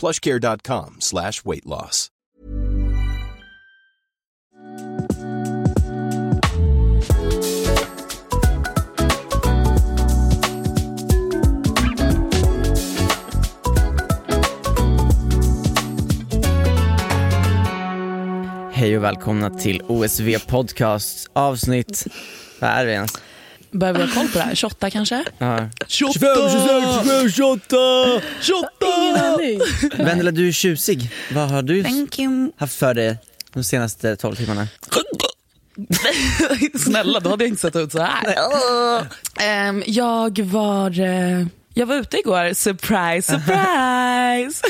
plushcare.com slash weight loss. Hej och välkomna till OSV Podcast avsnitt, vad är det ens? Behöver vi ha koll på det här? 28 kanske? Ja. 28! 25, 26, 28! 28! Vendela du är tjusig, vad har du haft för dig de senaste 12 timmarna? Snälla, då hade jag inte sett ut så här. Ehm, jag var... eh, jag var ute igår, surprise, surprise!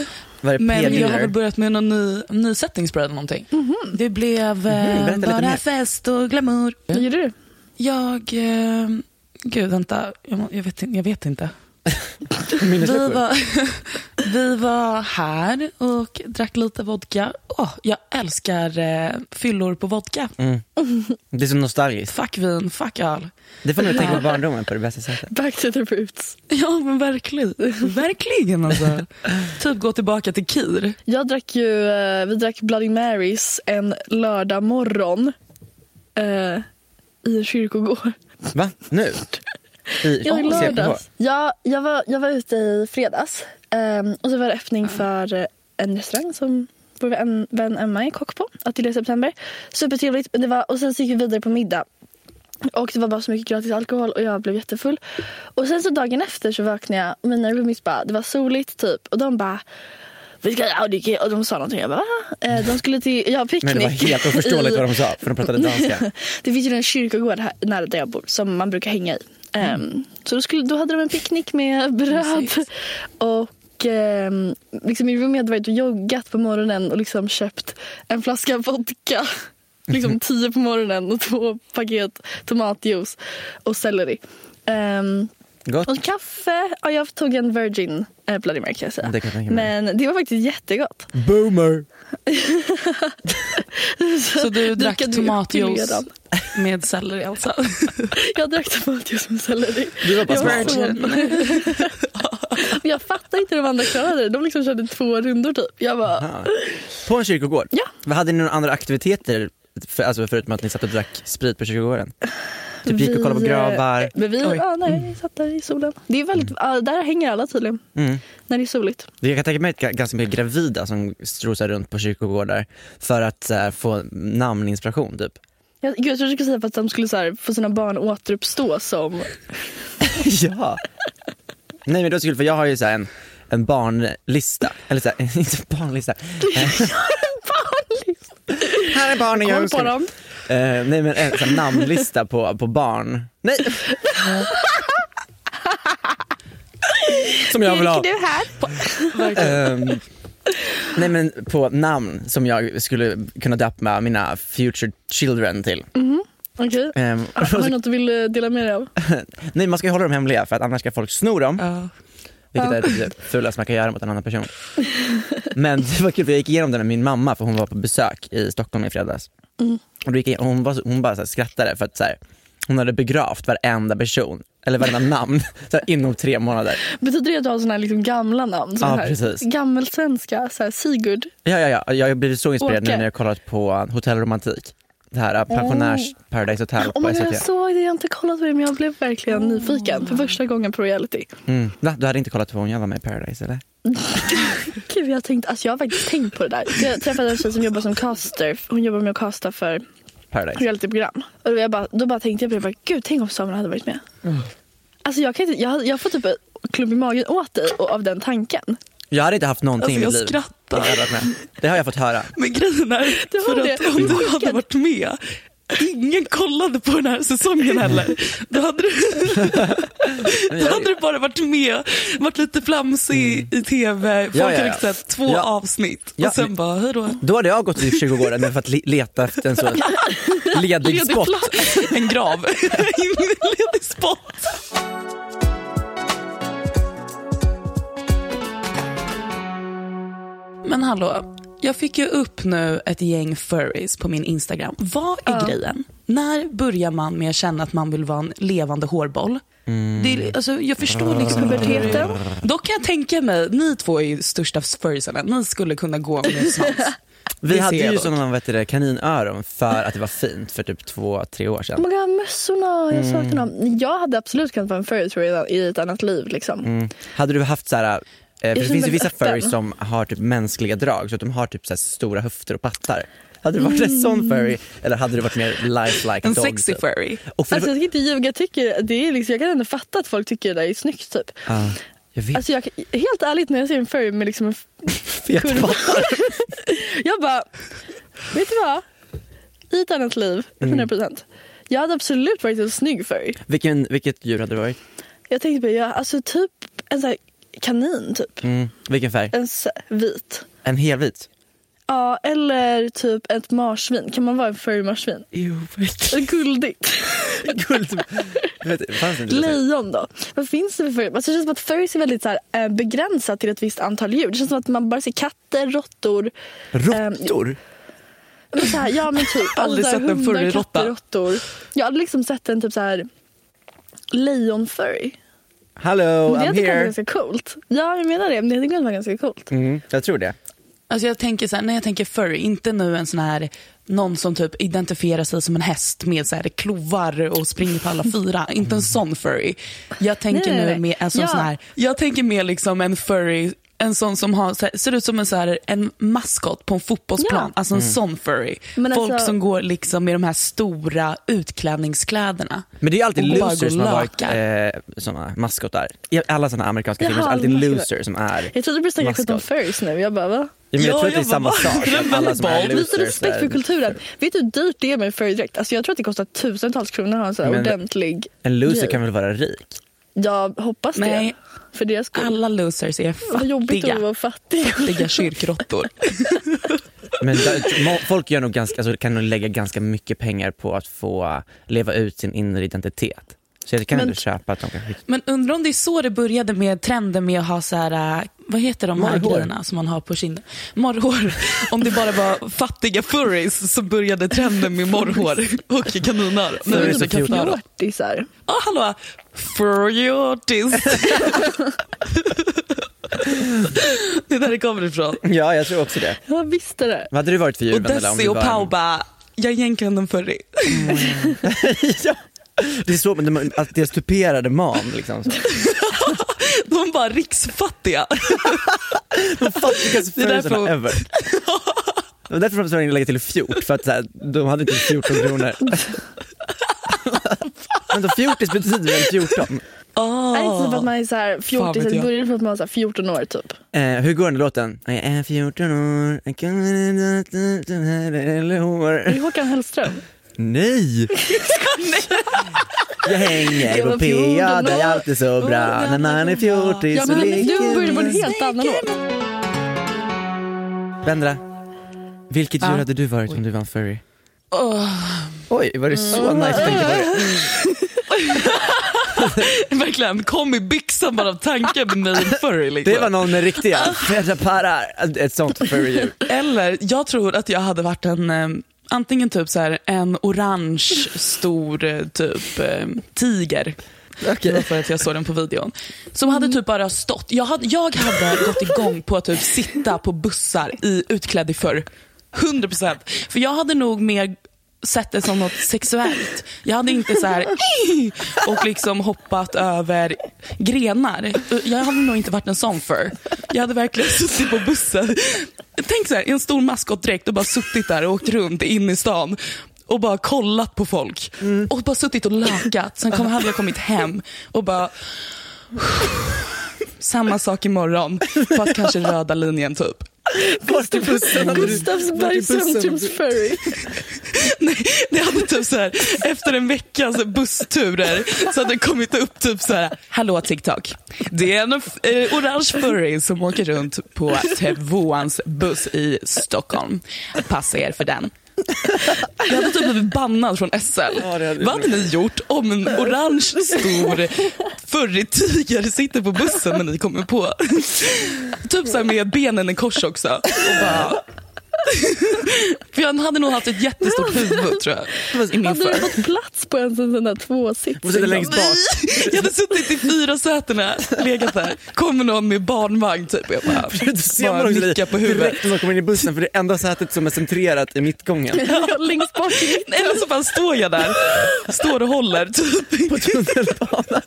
Var det Men jag har väl börjat med någon ny, ny setting spray eller någonting. Det blev eh, berätta lite mer. bara fest och glamour. Vad gjorde du? Jag... Eh, gud, vänta. Jag, jag, vet, inte- jag vet inte. Vi var, vi var här och drack lite vodka. Åh, jag älskar eh, fyllor på vodka. Mm. Det är så nostalgiskt. Fuck vin, fuck öl. Det får nog tänka på barndomen på det bästa sättet. Back to the roots. Ja men verkligen. Verkligen alltså. typ gå tillbaka till Kir. Jag drack ju, eh, vi drack Bloody Marys en lördag morgon eh, i kyrkogård. Va? Nu? I Ja, i lördags. Ja, jag, var, jag var ute i fredags ehm, och så var det öppning för en restaurang som vår vän, vän Emma är kock på, Atelier September. Supertrevligt. Det var, och sen så gick vi vidare på middag. Och det var bara så mycket gratis alkohol och jag blev jättefull. Och sen så dagen efter så vaknade jag och mina roomies bara, det var soligt typ. Och de bara, vi ska, ja, det och de sa någonting. Jag bara, va? Eh, De skulle till, ja, picknick. Men det var helt oförståeligt vad de sa, för de pratade danska. det finns ju en kyrkogård här, nära där jag bor som man brukar hänga i. Ehm, så då, skulle, då hade de en picknick med bröd. Mysigt. Och um, liksom min roomie hade varit och joggat på morgonen och liksom köpt en flaska vodka. liksom tio på morgonen och två paket tomatjuice och selleri. Ehm, Gott. och kaffe. Ja, jag tog en virgin eh, Bloody Mary kan jag säga. Det kan jag tänka mig. Men det var faktiskt jättegott. Boomer! Så du drack tomatjuice med selleri alltså? Jag drack tomatjuice med selleri. Du var bara Jag smart. så- jag fattar inte hur de andra klarade det. De liksom körde två rundor typ. Jag bara, Aha. På en kyrkogård? Ja. Hade ni några andra aktiviteter, för, alltså förutom att ni satt och drack sprit på kyrkogården? Typ gick och kollade på eh, gravar? Men vi, Oj. nej, vi satt där i solen. Det är väldigt, ja, där hänger alla tydligen. Mm. När det är soligt. Jag kan tänka mig att ganska mycket gravida som strosar runt på kyrkogårdar för att så här, få namninspiration typ. Jag, gud, jag trodde du skulle säga för att de skulle så här, få sina barn återuppstå som... ja. Nej men det var så kul för jag har ju så här en, en barnlista, eller så här, inte barnlista. Här är barnen jag önskar på dem. Eh, nej men en sån här namnlista på, på barn. Nej! som jag vill ha. du här? Ehm, nej men på namn som jag skulle kunna döpa mina future children till. Okej. Ehm, Har du något du vill eh, dela med dig av? nej man ska ju hålla dem hemliga för att annars ska folk sno dem. Ja. Vilket är det fulaste man kan göra mot en annan person. Men det var kul för jag gick igenom det med min mamma för hon var på besök i Stockholm i fredags. Och då gick jag, hon, var, hon bara så skrattade för att så här, hon hade begravt varenda person, eller varenda namn, så här, inom tre månader. Betyder det att du har såna här liksom gamla namn? Ja, här precis. Gammelsvenska, så här Sigurd. Ja, ja, ja. Jag har blivit så inspirerad nu när jag kollat på Hotell Romantik. Det här pensionärs Paradise Hotel Oh på my God, jag SVT. såg det, jag har inte kollat på det men jag blev verkligen nyfiken för första gången på reality. Mm. Va? Du hade inte kollat på hon jag var med i Paradise eller? Gud, jag, har tänkt, alltså jag har faktiskt tänkt på det där. Jag träffade en tjej som jobbar som caster. Hon jobbar med att casta för Paradise. realityprogram. Och då, jag bara, då bara tänkte jag på det, bara, gud tänk om Samuel hade varit med. Alltså jag, kan inte, jag, jag får typ en klump i magen åt dig och av den tanken. Jag hade inte haft någonting Alltså, i mitt liv. skrattar. jag hade med. Det har jag fått höra. Men grejen är, Det var för det. att om du hade varit med, ingen kollade på den här säsongen heller. Då hade du, då hade du bara varit med, varit lite flamsig i tv, folk Ja, ja, hade ja. sett två Ja. avsnitt Ja, och sen bara, hej då. Då hade jag gått till kyrkogården för att le- leta efter en så ledig Ledig spot. en grav, en ledig spot. Men hallå, jag fick ju upp nu ett gäng furries på min Instagram. Vad är grejen? När börjar man med att känna att man vill vara en levande hårboll? Det är, alltså, jag förstår liksom Puberteten. Då kan jag tänka mig, ni två är ju största furriesarna, ni skulle kunna gå med svans. Vi Det hade ju dock. sådana det, kaninöron för att det var fint för typ två, tre år Oh sedan. my God, mössorna, jag saknar dem. Jag hade absolut kunnat vara en furry tror jag, i ett annat liv. Liksom. Mm. Hade du haft så här, eh, för det finns ju vissa öppen. furries som har typ mänskliga drag, så att de har typ så här stora höfter och pattar. Hade du varit en sån furry eller hade du varit mer lifelike En dog? sexy typ? furry. Och för, Alltså, jag ska inte ljuga, jag, tycker, det är liksom, jag kan ändå fatta att folk tycker det där är snyggt. Typ. ja, jag vet, Alltså, jag, helt ärligt när jag ser en furry med liksom en fet kurva. jag bara, vet du vad? I ett annat liv, Mm. 100%. Jag hade absolut varit en snygg furry. Vilken, vilket djur hade du varit? Jag tänkte på, jag, alltså typ en sån här kanin typ. Mm. Vilken färg? En vit. En helvit? Ja, eller typ ett marsvin. Kan man vara en furry marsvin? Jo, Guldigt. Guld. Lejon då? Vad finns det för furry? Alltså, det känns som att furries är väldigt så här, eh, begränsat till ett visst antal djur. Det känns som att man bara ser katter, råttor. Råttor? Men så här, ja men typ. Aldrig så här, sett en furry-råtta. Jag hade liksom sett en typ så här lejonfurry. Hello, Det I'm hade kunnat vara here. ganska coolt. Ja jag menar det, men det hade kunnat vara ganska coolt. Mm, jag tror det. Alltså jag tänker så här, när jag tänker furry, inte nu en sån här någon som typ identifierar sig som en häst med så här klovar och springer på alla fyra. Inte en sån furry. Jag tänker Nej, nej, nu nej. med en sån, Ja. sån här, jag tänker mer liksom en furry en sån som har, så här, ser ut som en, så här, en maskot på en fotbollsplan. Ja. Alltså en sån furry. Men Folk alltså- som går liksom med de här stora utklädningskläderna. Men det är alltid losers som har varit eh, såna maskotar. I alla såna amerikanska filmer så är det alltid en maskotar. loser som är Jag trodde du snackade skit om furries nu. Jag bara va? Ja, men jag Ja, tror att det är samma sak. det är att alla som är losers respekt för kulturen. Vet du hur dyrt det är med en furrydräkt? Alltså jag tror att det kostar tusentals kronor att ha en sån ordentlig En loser grej. kan väl vara rik? Jag hoppas Nej. det. För deras skull. Alla losers är Vad jobbigt att fattiga. vara fattig. Fattiga kyrkråttor. Men där, folk gör nog ganska, alltså, kan nog lägga ganska mycket pengar på att få leva ut sin inre identitet. Så jag kan Men- ändå köpa att de kan Men undrar om det är så det började med trenden med att ha så här, äh, vad heter de här Morrhår. grejerna som man har på kinden? Morrhår. Om det bara var fattiga furries så började trenden med morrhår och kaninöron. Furries Nej, och. Fjortisar. Ja, hallå. Furryotis. det är där det kommer ifrån. Ja, jag tror också det. Jag visste det. Vad hade du varit för djur Och Desi och Pau bara, jag är egentligen en furry. ja. Det är så, men de, att deras tuperade man liksom. Så. De bara riksfattiga. De fattigaste Det är därför- ever. Det var därför de var tvungna att lägga till fjort, för att så här, de hade inte 14 kronor. Men då fjortis betyder väl 14? Oh. Är det inte så att man är så här 14, vet det jag. började för att man var så här 14 år typ? Eh, hur går den där låten? Jag är 14 år, jag kan eller Är hår. det Håkan Hellström? Nej! Jag hänger på PA, 14 det är alltid så bra. När man är fjortis Ja, så på en man. helt annan låt. Vendela, vilket djur hade du varit om du var en furry? Oj, var det så nice att tänka på det? Verkligen, kom i byxan bara av tanken med mig en furry. Liksom. Det var någon med riktiga feta parar. Ett sånt furry djur. Eller jag tror att jag hade varit en antingen typ så här, en orange stor eh, typ eh, tiger. Var för att jag såg den på videon. Som hade typ bara stått. Jag hade, jag hade gått igång på att typ sitta på bussar i utklädd i förr. 100%. För jag hade nog mer sett det som något sexuellt. Jag hade inte så här och liksom hoppat över grenar. Jag hade nog inte varit en sån för. Jag hade verkligen suttit på bussen. Tänk så här, i en stor maskotdräkt och bara suttit där och åkt runt in i stan och bara kollat på folk. Och bara suttit och lökat. Sen kom, hade jag kommit hem och bara samma sak imorgon, fast kanske röda linjen typ. Vart är bussen? Centrums furry. Nej, det hade typ så här, efter en veckas bussturer så hade det kommit upp typ så här, hallå TikTok. Det är en eh, orange furry som åker runt på tvåans buss i Stockholm. Passa er för den. Jag hade typ blivit bannad från SL. Ja, hade Vad hade ni gjort om en orange stor furry tiger sitter på bussen när ni kommer på? Typ så med benen i kors också. Och bara... För jag hade nog haft ett jättestort huvud tror jag. I min Hade du fått plats på en sån där tvåsits? Och sitter längst bak. Jag hade suttit i fyra sätena, legat där. Kommer någon med barnvagn typ. Jag bara, ser man bara nickar på huvudet. direkt när man kommer in i bussen för det är enda sätet som är centrerat i mittgången. Längst bak. Eller så bara står jag där, står och håller typ. på tunnelbanan.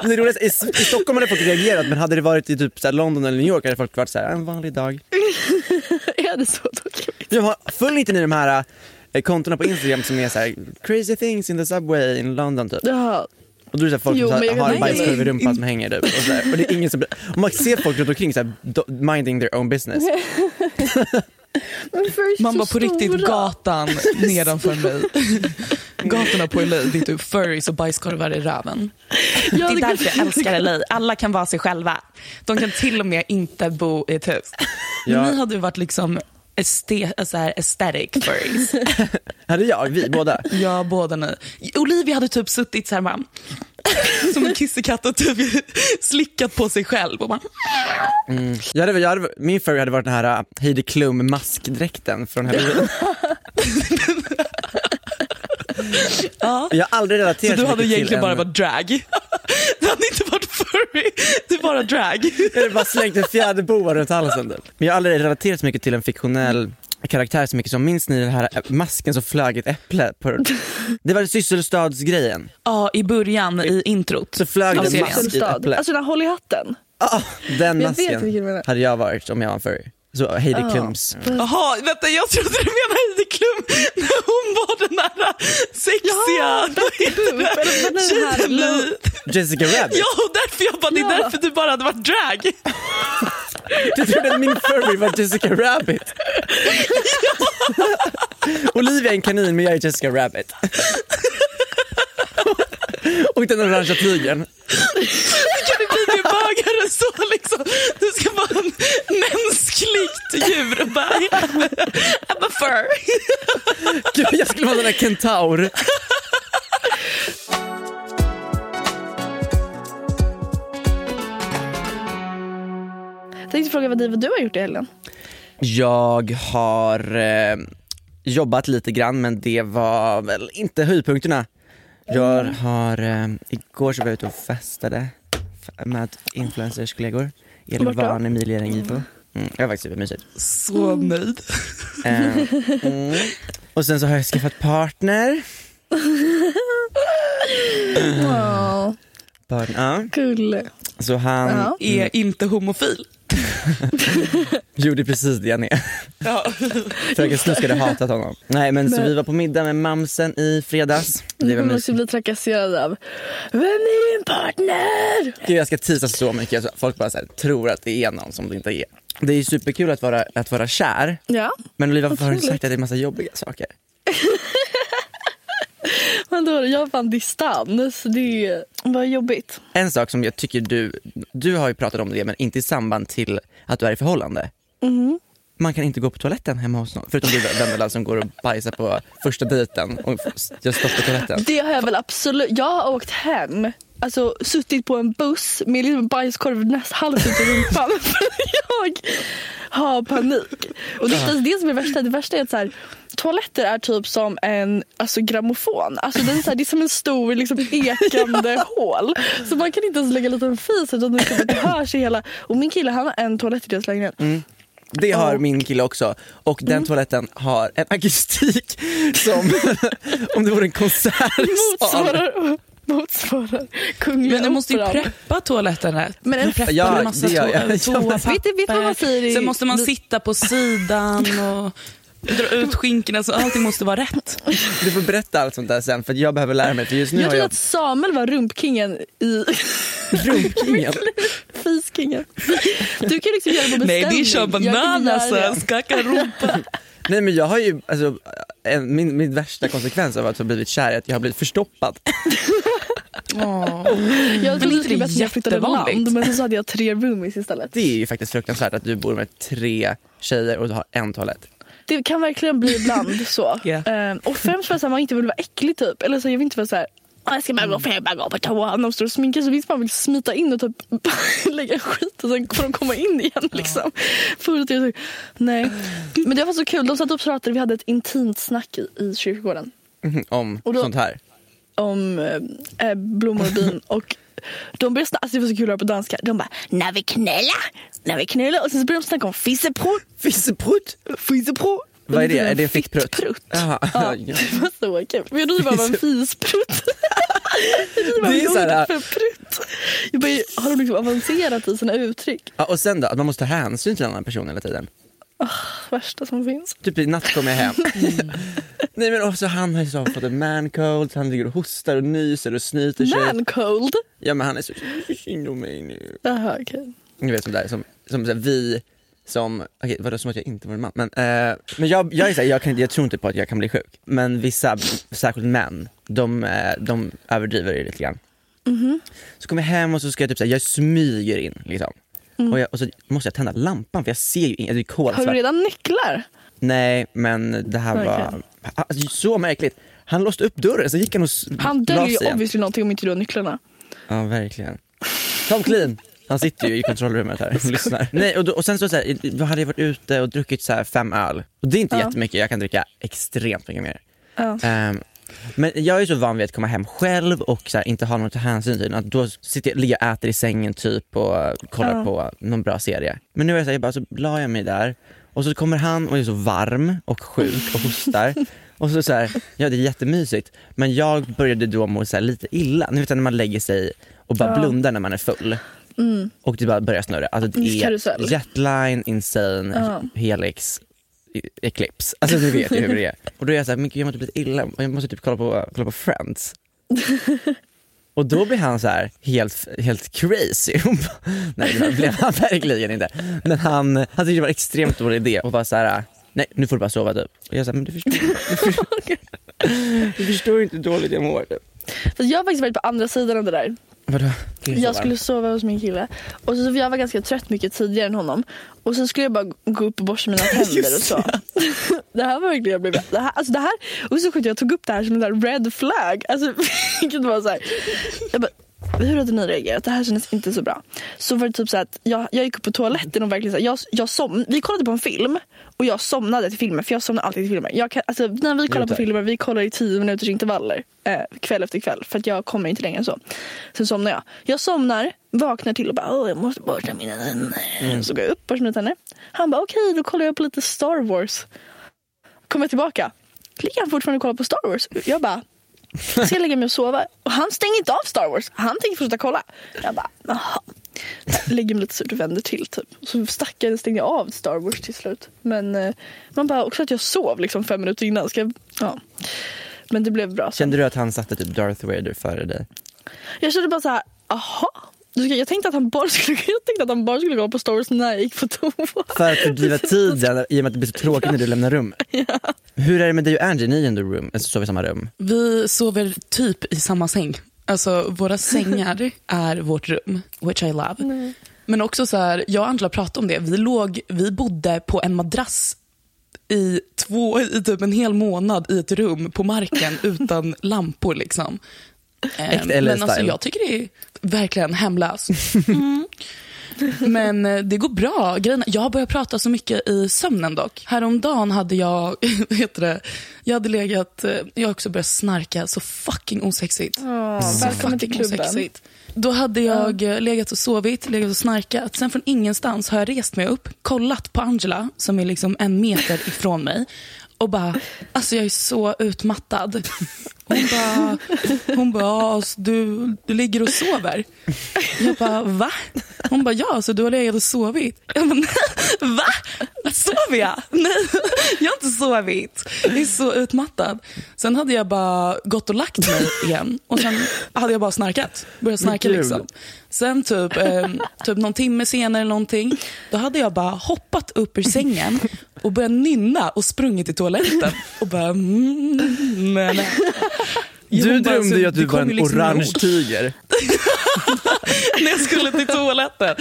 Men det roligaste, i, I Stockholm hade folk reagerat men hade det varit i typ så här London eller New York hade folk varit så här, en vanlig dag. Är det så? Jag har, följer inte ni de här eh, kontona på Instagram som är så här, crazy things in the subway in London typ? Jaha. Och då är det folk Jo, som har en bajskorv i rumpan som hänger typ. Och, så här, och det är ingen som, och man ser folk runt omkring så här, minding their own business. Man var på riktigt gatan nedanför mig. Gatorna på LA, det är typ furries och bajskorvar i röven. Jag Det är därför jag älskar LA. Alla kan vara sig själva. De kan till och med inte bo i ett hus. Ja. Ni hade ju varit liksom este- så här aesthetic furries. Hade jag, vi båda. Ja, båda ni. Olivia hade typ suttit så här bara, som en kissekatt och typ slickat på sig själv. Och bara, Jag hade, jag hade, min furry hade varit den här äh, Heidi Klum maskdräkten från Halloween. ja. Jag har aldrig relaterat Så du hade egentligen bara en- varit drag. Du hade inte varit furry, du är bara drag. Jag hade bara slängt en fjäderboa runt halsen typ. Men jag har aldrig relaterat så mycket till en fiktionell karaktär så mycket som minns ni den här masken som flög ett äpple på Det var sysselstadsgrejen. Ja, i början i introt. Så flög det en mask i ett äpple. Alltså den här håll i hatten. Ah, den Jag masken hade jag varit om jag var en furry. Så Heidi Ja. Klums. Jaha, vänta jag trodde du menade Heidi Klum när hon var den där sexiga, är det här? Jessica Rabbit. Ja, och därför jag bara, det är Ja. därför du bara hade varit drag. Du trodde att min furry var Jessica Rabbit? Olivia är en kanin men jag är Jessica Rabbit. Och den orangea tigern. Kan det bli bögare än så liksom? Du ska vara en mänskligt djur och bara, I'm a fur. Gud, jag skulle vara en där kentaur. Jag tänkte fråga vad, du- vad du har gjort i helgen. Jag har eh, jobbat lite grann men det var väl inte höjdpunkterna. Jag har, eh, igår så var jag ute och festade med influencers kollegor. Elin? Varn, Emilia Rengipo. Mm, det var faktiskt supermysigt. Så nöjd. Eh, mm. Och sen så har jag skaffat partner. Wow, partner ja. kul. Så han Ja. Är inte homofil. gjorde precis det han är. Ja. Fröken Snusk hade hatat honom. Nej men så Men- vi var på middag med mamsen i fredags. Det var kommer mysigt. bli trakasserad av Vem är din partner? Gud, jag ska tisa så mycket så folk bara så här, tror att det är någon som det inte är. Det är ju superkul att vara, att vara kär, Ja, men Olivia varför har du sagt att det är massa jobbiga saker? men då, jag har fan distans. Det var jobbigt. En sak som jag tycker du, du har ju pratat om det men inte i samband till att du är i förhållande. Man kan inte gå på toaletten hemma hos någon. Förutom du Vendela som går och bajsar på första dejten och gör stopp på toaletten. Det har jag väl absolut. Jag har åkt hem, alltså suttit på en buss med liksom bajskorv näst halsen till rumpan för jag har panik. Och det är det som är värsta. Det värsta är att så här, toaletter är typ som en alltså, grammofon. Alltså, det, är så här, det är som en stor liksom, ekande hål. Så man kan inte ens lägga en liten fis utan det, liksom, det hörs i hela. Och min kille han har en toalett i deras lägenhet. Det har Och- min kille också och den toaletten har en akustik som om det vore en konsertsal. Motsvarar, motsvarar Kungliga Men du måste ju Operan. preppa toaletten rätt. Men en- Du preppar Ja, en massa Ja, men- toapapper. Sen måste man sitta på sidan och dra ut skinkorna så allting måste vara rätt. Du får berätta allt sånt där sen för jag behöver lära mig för just nu Jag trodde jag att Samuel var rumpkingen i rumpkingen. fiskingen. Du kan liksom göra det på Nej beställning. det är kör Jag bananas skaka rumpa. Nej men jag har ju, alltså, en, min, min värsta konsekvens av att ha blivit kär är att jag har blivit förstoppad. Jag Men trodde det skulle det bättre när jag flyttade land men sen så hade jag tre roomies istället. Det är ju faktiskt fruktansvärt att du bor med tre tjejer och du har en toalett. Det kan verkligen bli ibland så. Ja. Ehm, och främst för att man inte vill vara äcklig typ. Eller så jag vill inte vara så här. "Ah, Jag ska bara gå för jag bara gå på toa. De står och sminkar så visst man vill smita in och typ lägga skit och sen får de komma in igen. Liksom. För att jag, nej. Men det var så kul. De satt och pratade. Vi hade ett intimt snack i, i kyrkogården. Mhm, Om då- sånt här. om eh, blommor och bin. Och de började snacka, alltså det var så kul att höra på danska. De bara, när vi knullar, när vi knullar. Och sen så började de snacka om fisseprutt. Fisseprutt? Fisseprutt. Vad är det? Är det en fittprutt? Ja, Ja. det var så kul. Men jag trodde det bara var en fisprutt. Jag Det är så här- ordet för prutt. Jag bara, har de liksom avancerat i sina uttryck? Ja, och sen då, att man måste ta hänsyn till en annan person hela tiden. Värsta som finns. Typ i natt kom jag hem. Nej men också han har ju så fått en man cold, han ligger och hostar och nyser och snyter sig. Man cold. Ja men han är så synd om mig nu. Jaha okej. Ni vet som där, som, som så här, vi som, okej vadå som att jag inte var en man? Men, eh, men jag, jag, är så här, jag, kan, jag tror inte på att jag kan bli sjuk. Men vissa, särskilt män, de, eh, de överdriver det lite grann. Så kommer jag hem och så ska jag typ så här, jag smyger in liksom. Och, jag, och så måste jag tända lampan för jag ser ju inget, det är Har du kolsvart. redan nycklar? Nej men det här var Okej. alltså, så märkligt. Han låste upp dörren så gick han och Han döljer ju obviously någonting om inte du har nycklarna. Ja verkligen. Tom Clean, han sitter ju i kontrollrummet här och lyssnar. Nej, och, då, och sen så, så här, då hade jag varit ute och druckit så här fem öl. Och det är inte Ja. jättemycket, jag kan dricka extremt mycket mer. Ja. Ehm, men jag är så van vid att komma hem själv och här, inte ha något att ta hänsyn till. Att då sitter jag, ligger jag och äter i sängen typ och kollar Ja. på någon bra serie. Men nu är det så här, jag bara, så la jag mig där och så kommer han och är så varm och sjuk och hostar. Och så, så här, ja det är jättemysigt. Men jag började då må så här, lite illa. Ni vet när man lägger sig och bara Ja. Blundar när man är full. Och det bara börjar snurra. Alltså det är jetline, insane, Ja. helix, e- eclipse. Alltså ni vet ju hur det är. Och då är jag såhär, men jag mår typ lite illa, jag måste typ kolla på, kolla på Friends. Och då blir han så här helt, helt crazy. Nej det blev han verkligen inte. Men han, han tyckte det var en extremt dålig idé och var så här. nej nu får du bara sova typ. Och jag sa, men du förstår, du förstår, du förstår inte hur dåligt jag mår. Typ. Fast jag har faktiskt varit på andra sidan av det där. Vadå? Så Jag skulle sova hos min kille. Och så, jag var ganska trött mycket tidigare än honom. Och sen skulle jag bara gå upp och borsta mina tänder och så. det här var verkligen, jag blev, det här, alltså det här, och så sjukt jag tog upp det här som en där red flag. Alltså vilket var så här. Jag bara, hur hade ni reagerat? Det här kändes inte så bra. Så var det typ så att jag, jag gick upp på toaletten och verkligen så här, jag, jag som, vi kollade på en film och jag somnade till filmen för jag somnar alltid till filmer. Jag kan, alltså, när vi kollar på filmer, vi kollar i tio minuters intervaller eh, kväll efter kväll för att jag kommer inte längre än så. Sen somnar jag. Jag somnar, vaknar till och bara Åh, jag måste borsta mina tänder. Så går jag upp och borstar mina tänder. Han bara okej, då kollar jag på lite Star Wars. Kommer jag tillbaka, ligger han fortfarande och kollar på Star Wars. Jag bara ska jag lägga mig och sova? Och han stänger inte av Star Wars. Han tänker fortsätta kolla. Jag bara, jaha. Lägger mig lite surt och vänder till typ. Så stackaren stängde av Star Wars till slut. Men eh, man bara, också att jag sov liksom fem minuter innan. Ska ja. Men det blev bra. sen. Kände du att han satte typ Darth Vader före dig? Jag kände bara så här, aha. Jag tänkte att han bara skulle, jag tänkte att han bara skulle gå på Star Wars när jag gick på toa. För att fördriva tiden i och med att det blir så tråkigt när du lämnar rum. Hur är det med dig och Angie? Ni är ändå room, alltså sover i samma rum. Vi sover typ i samma säng. Alltså våra sängar är vårt rum, which I love. Men också så här, jag och Angela pratade om det. Vi, låg, vi bodde på en madrass i, två, i typ en hel månad i ett rum på marken utan lampor. Liksom. Eh, Äkta Men alltså, LA-style. jag tycker det är verkligen hemlös. Mm. Men eh, det går bra. Grejen, jag har börjat prata så mycket i sömnen dock. Häromdagen hade jag, heter det, jag hade legat, eh, jag har också börjat snarka så fucking osexigt. så välkommen till fucking klubben. osexigt. Då hade jag eh, legat och sovit, legat och snarkat. Sen från ingenstans har jag rest mig upp, kollat på Angela som är liksom en meter ifrån mig och bara, alltså jag är så utmattad. Hon bara, hon bara alltså, du, du ligger och sover. Jag bara, va? Hon bara, ja, alltså, du har legat och sovit. Jag bara, va? Sover jag? Nej, jag har inte sovit. Jag är så utmattad. Sen hade jag bara gått och lagt mig igen och sen hade jag bara snarkat. Börjat snarka liksom. Sen typ, eh, typ någon timme senare eller någonting, då hade jag bara hoppat upp ur sängen och börjat nynna och sprungit till toaletten och bara mm, men, Jo, Du hon bara, drömde ju att du var en liksom orange tiger. när jag skulle till toaletten.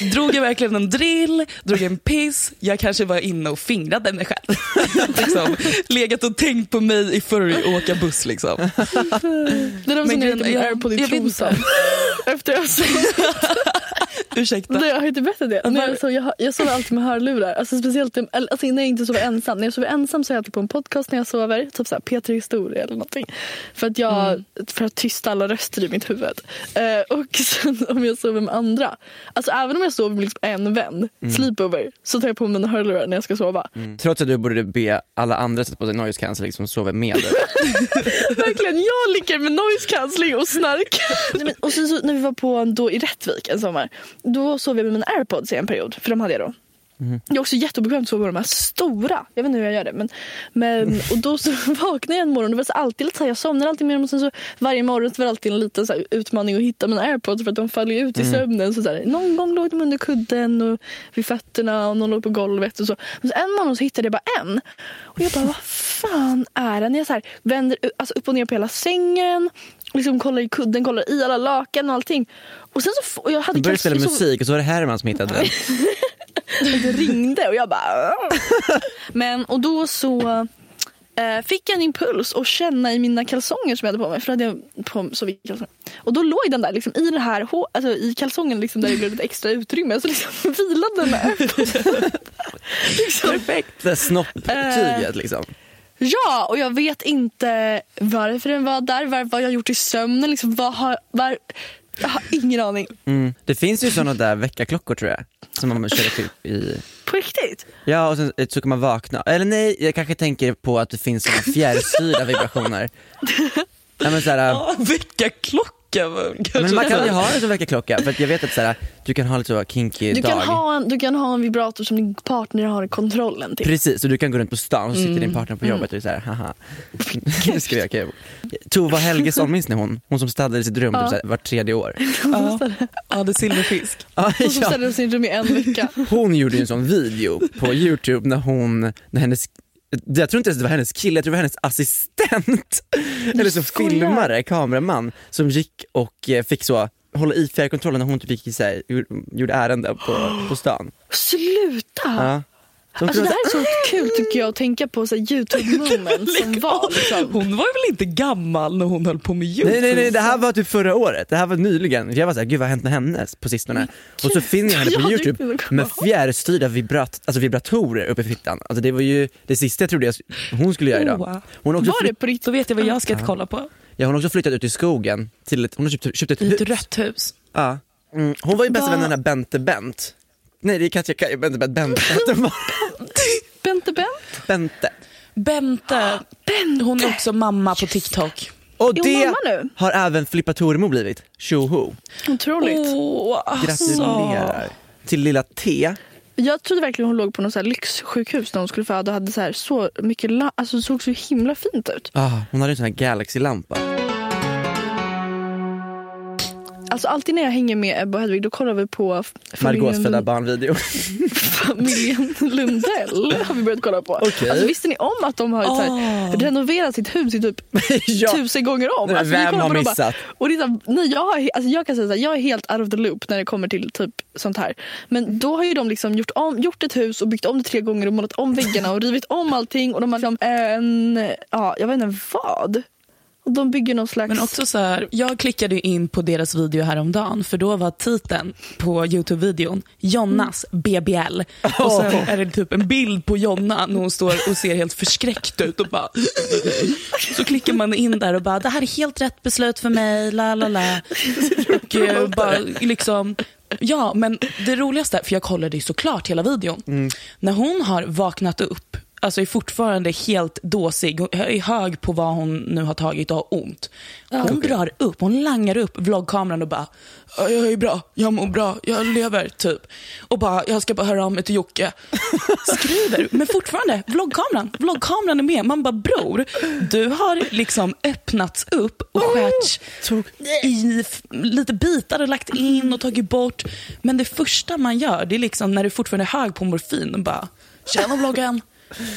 Drog jag verkligen en drill, drog en piss, jag kanske var inne och fingrade mig själv. liksom, legat och tänkt på mig i furry och åka buss. Liksom. Det är de Men som grejen- heter jag- airpod i jag trosan. Efter jag. Ursäkta. Det, jag har inte berättat det. När var- jag, sov, jag, har- jag sover alltid med hörlurar. Alltså, speciellt alltså, när jag inte sover ensam. När jag sover ensam så är jag alltid på en podcast när jag sover. Typ såhär P3 Historia eller någonting. För att, jag, för att tysta alla röster i mitt huvud. Eh, och sen om jag sover med andra. Alltså även om jag sover med liksom en vän, sleepover, så tar jag på mig mina hörlurar när jag ska sova. Trots att du borde be alla andra sätta på sig noise cancelling som sover med dig. Verkligen, jag ligger med noise cancelling och snark. Nej, men, och sen så, när vi var på då i Rättvik en sommar, då sov jag med mina airpods i en period, för de hade jag då. Det är också jätteobekvämt att sova med de här stora. Jag vet inte hur jag gör det. Men, men, och då så vaknade jag en morgon. Det var så alltid lite så här, jag somnar alltid med dem. Och sen så varje morgon så var det alltid en liten så här, utmaning att hitta mina airpods. För att de faller ut i sömnen. Så så här, någon gång låg de under kudden och vid fötterna och någon låg på golvet. Och så. Men så en morgon så hittade jag bara en. Och jag bara, vad fan är den? Jag så här, vänder alltså upp och ner på hela sängen. Liksom kollar i kudden, kollar i alla lakan och allting. Och sen så, och jag hade Du började spela musik och så var det Herman som hittade den. det ringde och jag bara... Men och då så eh, fick jag en impuls att känna i mina kalsonger som jag hade på mig. För hade jag på så vita kalsonger. Och då låg den där liksom, i det här hå- alltså, i kalsongen liksom, där det blev lite extra utrymme. Så liksom vilade den där. liksom. Perfekt. Det snopptyget liksom. Ja, och jag vet inte varför den var där, var, vad jag har gjort i sömnen. Liksom, vad har, var, jag har ingen aning. Mm. Det finns ju såna där väckarklockor tror jag, som man kör typ i På riktigt. Ja och sen eh, så kan man vakna, eller nej jag kanske tänker på att det finns såna fjärrstyrda vibrationer. Ja, men, såhär, Ja, Väckarklocka. Kanske men man kan ju så. ha en sån väckarklocka för att jag vet att såhär, du kan ha lite så kinky Du dag. kan, ha en, du kan ha en vibrator som din partner har kontrollen till. Precis, och du kan gå runt på stan och så sitter Mm. din partner på jobbet och är såhär, haha. Nu ska vi ha kul. Tova Helgesson, minns ni hon? Hon som städade i sitt rum typ såhär, vart tredje år. Ja, ja, det är silverfisk. Ja, Hon som sig i rum i en vecka. Hon gjorde ju en sån video på youtube när hon, när hennes jag tror inte ens det var hennes kille, jag tror det var hennes assistent. Eller så filmare, kameraman, som gick och eh, fick så hålla i fjärrkontrollen när hon typ gick i, så här, gjorde- gjorde ärenden på, på stan. Sluta! Ja. Alltså, det här är så kul tycker jag att tänka på så här, youtube moments som var. Liksom. Hon var väl inte gammal när hon höll på med Youtube? Nej nej nej, det här var typ förra året, det här var nyligen. Jag var såhär, gud vad har hänt med henne på sistone? Och så finner jag henne Ja, på youtube med fjärrstyrda vibrat, alltså vibratorer uppe i fittan. Alltså det var ju det sista jag trodde jag, hon skulle göra idag. Hon också, Var det flytt, på riktigt? Då vet jag vad jag ska kolla på. ja, hon har också flyttat ut i skogen till ett, hon har köpt, köpt ett I ett hus. rött hus. Ja. Mm. Hon var ju bästa Va? vän med Bente Bent. Nej det är Katja Kaj, Bente Bent, Bente. Bente. Bente Bent? Bente. Bente. Hon är också mamma på TikTok. Och det mamma nu? har även Filippa Toremo blivit. Tjoho. Otroligt. Åh, alltså. Gratulerar. Till lilla T. Jag trodde verkligen hon låg på något så här lyxsjukhus när hon skulle föda och hade så, här så mycket la- alltså såg så himla fint ut. Ah, hon hade en sån här Galaxy-lampa. Alltså alltid när jag hänger med Ebba och Hedvig då kollar vi på Margaux födda barnvideo. familjen Lundell. har vi börjat kolla på. Okej. Alltså, visste ni om att de har här, renoverat sitt hus i typ ja. tusen gånger om? Alltså, vi vem kollar har på dem bara- missat? Och det är så här, nej, jag, har, alltså, jag kan säga så här, jag är helt out of the loop när det kommer till typ sånt här. Men då har ju de liksom gjort, om, gjort ett hus och byggt om det tre gånger och målat om väggarna och rivit om allting. Och de har liksom en, ja jag vet inte vad. Och de bygger någon slags... Men också så här, jag klickade in på deras video häromdagen för då var titeln på Youtube-videon Jonnas BBL. Och sen är det typ en bild på Jonna när hon står och ser helt förskräckt ut och bara Så klickar man in där och bara det här är helt rätt beslut för mig, la la la. Och eh, bara liksom Ja, men det roligaste, för jag kollade ju såklart hela videon. När hon har vaknat upp, alltså är fortfarande helt dåsig, hon är hög på vad hon nu har tagit och har ont. Hon drar upp, hon langar upp vloggkameran och bara, "Ja, jag är bra, jag mår bra, jag lever, typ. Och bara, jag ska bara höra av mig till Jocke. Skriver, men fortfarande, vloggkameran, vloggkameran är med. Man bara, bror, du har liksom öppnats upp och skärts i lite bitar och lagt in och tagit bort. Men det första man gör, det är liksom när du fortfarande är hög på morfin och bara, tjena vloggen.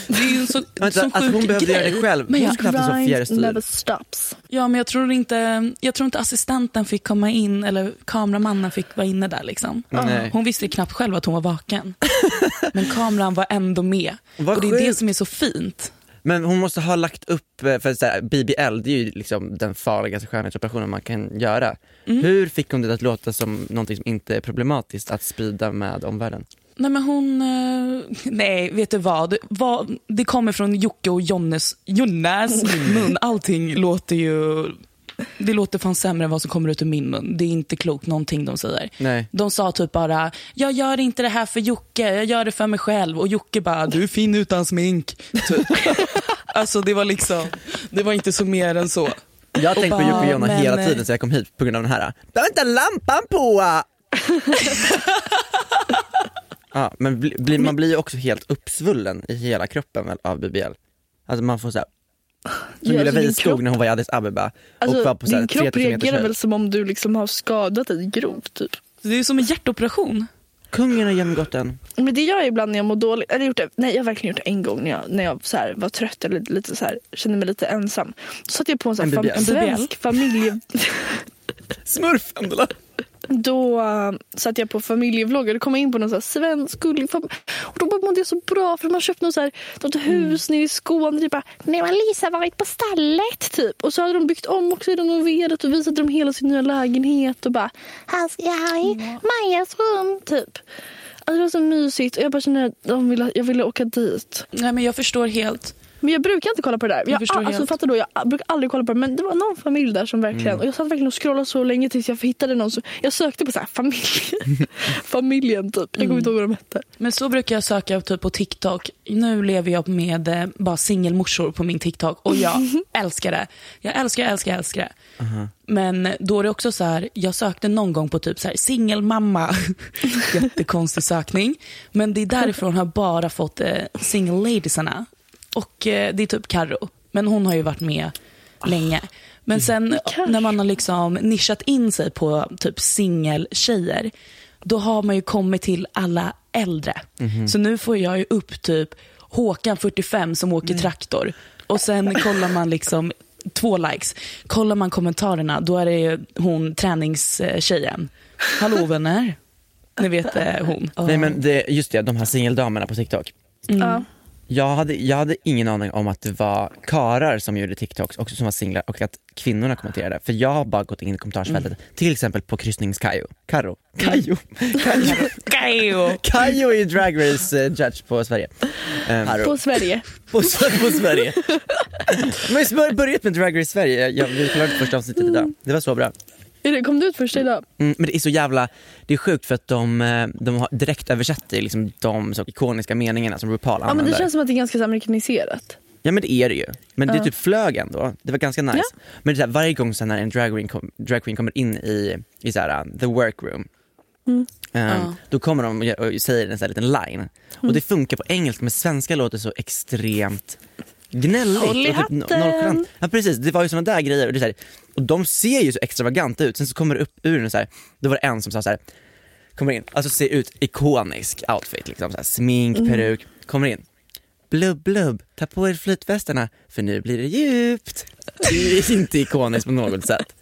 Det är ju en så, Vänta, så alltså sjuk hon behövde grej. göra det själv. Men Hon jag, skulle haft en styr. never stops. ja, men jag tror, inte, jag tror inte assistenten fick komma in, eller kameramannen fick vara inne där. Liksom. Nej. Hon visste knappt själv att hon var vaken. Men kameran var ändå med. Vad och det är det som är så fint. Men hon måste ha lagt upp, eh, för så här, BBL det är ju liksom den farligaste skönhetsoperationen man kan göra. Mm. Hur fick hon det att låta som någonting som inte är problematiskt att sprida med omvärlden? Nej men hon, eh, nej vet du vad? vad? Det kommer från Jocke och Jonnes, Jonnes mun. Allting låter ju, det låter fan sämre än vad som kommer ut ur min mun. Det är inte klokt någonting de säger. Nej. De sa typ bara, jag gör inte det här för Jocke, jag gör det för mig själv. Och Jocke bara, du är fin utan smink. Typ. alltså det var liksom, det var inte så mer än så. Jag har tänkt på Jocke och Jonna hela eh, tiden så jag kom hit på grund av den här. Du har inte lampan på! ja, men bli, bli, man blir ju också helt uppsvullen i hela kroppen väl, av BBL. Alltså man får såhär, som Ja, Julia alltså din kropp- när hon var i Addis Abeba Alltså, och var på såhär din 3000 kropp reagerar väl som om du liksom har skadat dig grovt. Typ. Det är som en hjärtoperation. Kungen har genomgått den. Men det gör jag ibland när jag mår dåligt. Eller jag har gjort det, nej, jag har verkligen gjort det en gång när jag, när jag så här, var trött eller lite så här, kände mig lite ensam. Då satte jag på en, så här, En fam- en svensk familje... Smurfen eller? Då satte jag på familjevlogg och kom jag in på någon så här svensk gullig familj. Och då mådde jag så bra för de har köpt något, så här, något hus nere i Skåne. Typ bara, nu har Lisa varit på stallet typ. Och så hade de byggt om också, renoverat och visade dem hela sin nya lägenhet och bara, här ska jag i Majas rum typ. Alltså det var så mysigt och jag bara kände att de ville, jag ville åka dit. Nej men jag förstår helt. Men jag brukar inte kolla på det där. Jag, förstår alltså, helt. fattar då, jag brukar aldrig kolla på det. Men det var någon familj där som verkligen... Och jag satt verkligen och scrollade så länge tills jag hittade någon. Som, jag sökte på så här, familj, familjen typ. Jag kommer inte ihåg vad de hette. Men så brukar jag söka typ på TikTok. Nu lever jag med eh, bara singelmorsor på min TikTok och jag älskar det. Jag älskar, älskar, älskar det. Men då är det också så här, jag sökte någon gång på typ så här singelmamma. Jättekonstig sökning. Men det är därifrån har jag bara fått eh, single ladiesarna. Och eh, det är typ Karo. Men hon har ju varit med länge. Men sen när man har liksom nischat in sig på typ singeltjejer, då har man ju kommit till alla äldre. Så nu får jag ju upp typ Håkan 45 som åker traktor. Och sen kollar man liksom två likes. Kollar man kommentarerna, då är det ju hon träningstjejen. Hallå vänner. Ni vet eh, hon. Nej men det, just det, de här singeldamerna på TikTok. Ja. Jag hade, jag hade ingen aning om att det var karar som gjorde TikToks också som var singlar och att kvinnorna kommenterade. För jag har bara gått in i kommentarsfältet, till exempel på kryssnings-Kajo. Karo. Kajo. Kajo. Kajo. Kajo är ju Drag Race eh, judge på Sverige. Um, På Sverige. på, på Sverige. Men vi har börjat med Drag Race Sverige, jag, vi kollade på första avsnittet idag. Det var så bra. Det- Kom du ut först idag? Mm, men det är så jävla, det är sjukt för att de, eh, de har direkt översätter liksom de så ikoniska meningarna som RuPaul Ja, men använder. det känns som att det är ganska amerikaniserat. Ja men det är det ju, men det Ja. typ flög ändå, det var ganska nice. Ja. Men det är så här, varje gång så här, när en drag queen, kom, drag queen kommer in i, i så här, uh, the workroom, Mm. um, Ja. då kommer de och säger en sån här liten line. Och det funkar på engelska men svenska låter så extremt gnälligt. Håll i och typ no- hatten. nonchalant. Ja precis, det var ju såna där grejer och, det är så här, och de ser ju så extravaganta ut, sen så kommer det upp ur den så här, då var det en som sa så här, kommer in, alltså ser ut ikonisk outfit liksom, så här, smink, Mm. peruk, kommer in. Blubb blubb, ta på er flytvästarna för nu blir det djupt. Det är inte ikoniskt på något sätt.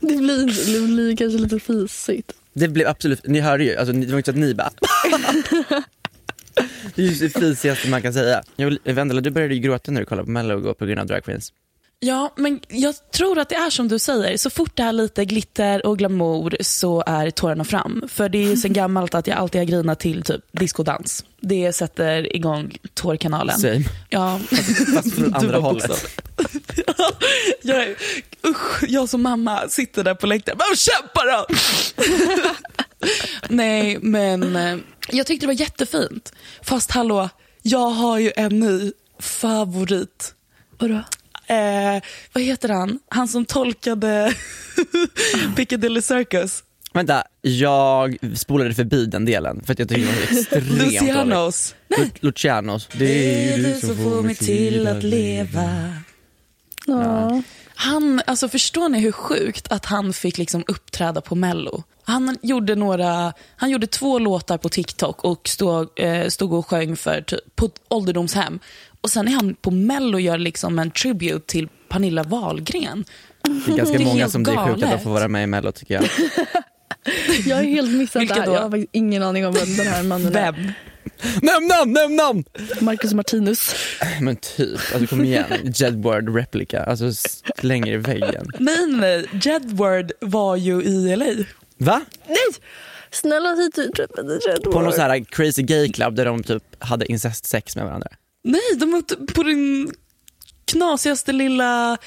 Det blir, det blir kanske lite fisigt. Det blev absolut, ni hörde ju, alltså, det var inte så att ni bara Det är ju det fisigaste man kan säga. Vendela, du började ju gråta när du kollade på Mello på grund av Drag Queens. Ja, men jag tror att det är som du säger. Så fort det är lite glitter och glamour så är tårarna fram. För det är ju sen gammalt att jag alltid har grinat till typ diskodans. Det sätter igång tårkanalen. Same. Ja. Fast från andra hållet. ja, jag, är- usch, jag som mamma sitter där på läktaren. Men kämpa då! Nej, men eh, jag tyckte det var jättefint. Fast hallå, jag har ju en ny favorit. Vadå? Eh, vad heter han? Han som tolkade Piccadilly Circus. Vänta, jag spolade förbi den delen för att jag tyckte det var extremt. Lucianos. Lu- Lucianos. Det är ju du som får mig till att leva. Ja. Han, alltså förstår ni hur sjukt att han fick liksom uppträda på Mello? Han gjorde, några, han gjorde två låtar på TikTok och stod, eh, stod och sjöng för, på ett ålderdomshem. Och sen är han på Mello och gör liksom en tribute till Pernilla Wahlgren. Det är ganska Det är många som det är sjukt att får vara med i Mello tycker jag. Jag har helt missat Vilka det här. då? Jag har ingen aning om vem den här mannen är. Vem? Nämn namn, nämn namn! Marcus Martinus. Men typ, alltså kom igen. Jedward replika, alltså slänger i väggen. Nej, nej, Jedward var ju i LA. Va? Nej! Snälla säg typ Jedward. På någon så här crazy gay club där de typ hade incestsex med varandra. Nej, de var på den knasigaste lilla